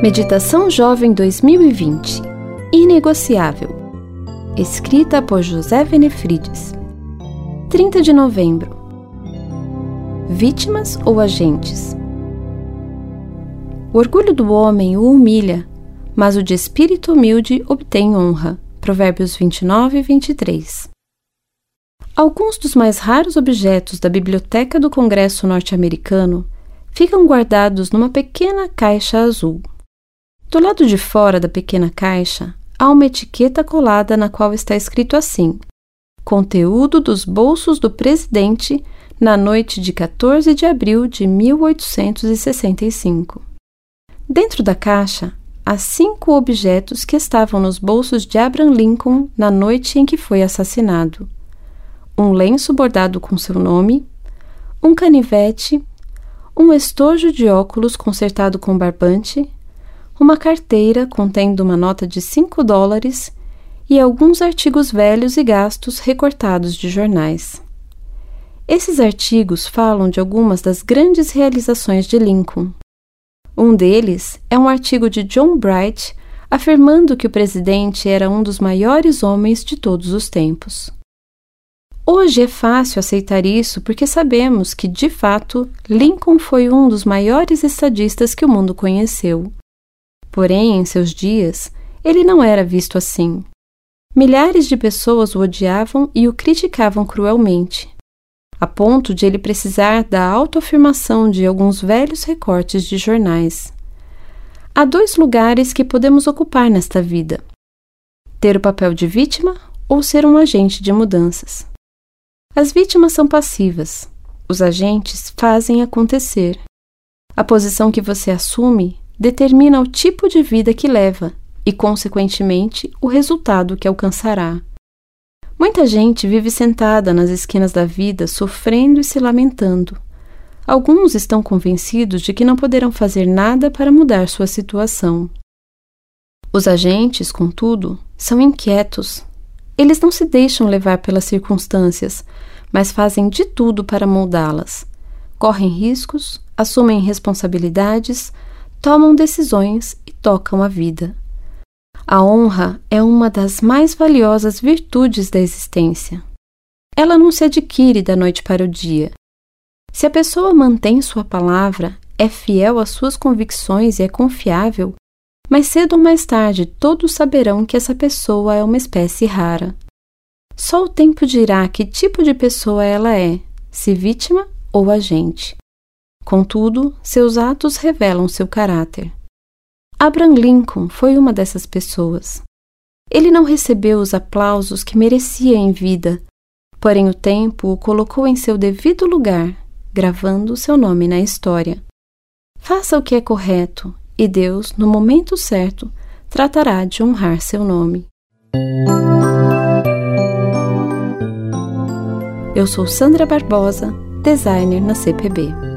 Meditação Jovem 2020 Inegociável Escrita por José Venefrides 30 de novembro Vítimas ou agentes? O orgulho do homem o humilha, mas o de espírito humilde obtém honra. Provérbios 29 e 23 Alguns dos mais raros objetos da Biblioteca do Congresso norte-americano ficam guardados numa pequena caixa azul. Do lado de fora da pequena caixa há uma etiqueta colada na qual está escrito assim: Conteúdo dos bolsos do presidente na noite de 14 de abril de 1865. Dentro da caixa há cinco objetos que estavam nos bolsos de Abraham Lincoln na noite em que foi assassinado um lenço bordado com seu nome, um canivete, um estojo de óculos consertado com barbante, uma carteira contendo uma nota de 5 dólares e alguns artigos velhos e gastos recortados de jornais. Esses artigos falam de algumas das grandes realizações de Lincoln. Um deles é um artigo de John Bright afirmando que o presidente era um dos maiores homens de todos os tempos. Hoje é fácil aceitar isso porque sabemos que, de fato, Lincoln foi um dos maiores estadistas que o mundo conheceu. Porém, em seus dias, ele não era visto assim. Milhares de pessoas o odiavam e o criticavam cruelmente, a ponto de ele precisar da autoafirmação de alguns velhos recortes de jornais. Há dois lugares que podemos ocupar nesta vida: ter o papel de vítima ou ser um agente de mudanças. As vítimas são passivas. Os agentes fazem acontecer. A posição que você assume determina o tipo de vida que leva e, consequentemente, o resultado que alcançará. Muita gente vive sentada nas esquinas da vida, sofrendo e se lamentando. Alguns estão convencidos de que não poderão fazer nada para mudar sua situação. Os agentes, contudo, são inquietos, eles não se deixam levar pelas circunstâncias, mas fazem de tudo para moldá-las. Correm riscos, assumem responsabilidades, tomam decisões e tocam a vida. A honra é uma das mais valiosas virtudes da existência. Ela não se adquire da noite para o dia. Se a pessoa mantém sua palavra, é fiel às suas convicções e é confiável, mais cedo ou mais tarde todos saberão que essa pessoa é uma espécie rara. Só o tempo dirá que tipo de pessoa ela é, se vítima ou agente. Contudo, seus atos revelam seu caráter. Abraham Lincoln foi uma dessas pessoas. Ele não recebeu os aplausos que merecia em vida, porém o tempo o colocou em seu devido lugar, gravando seu nome na história. Faça o que é correto e Deus, no momento certo, tratará de honrar seu nome. Eu sou Sandra Barbosa, designer na CPB.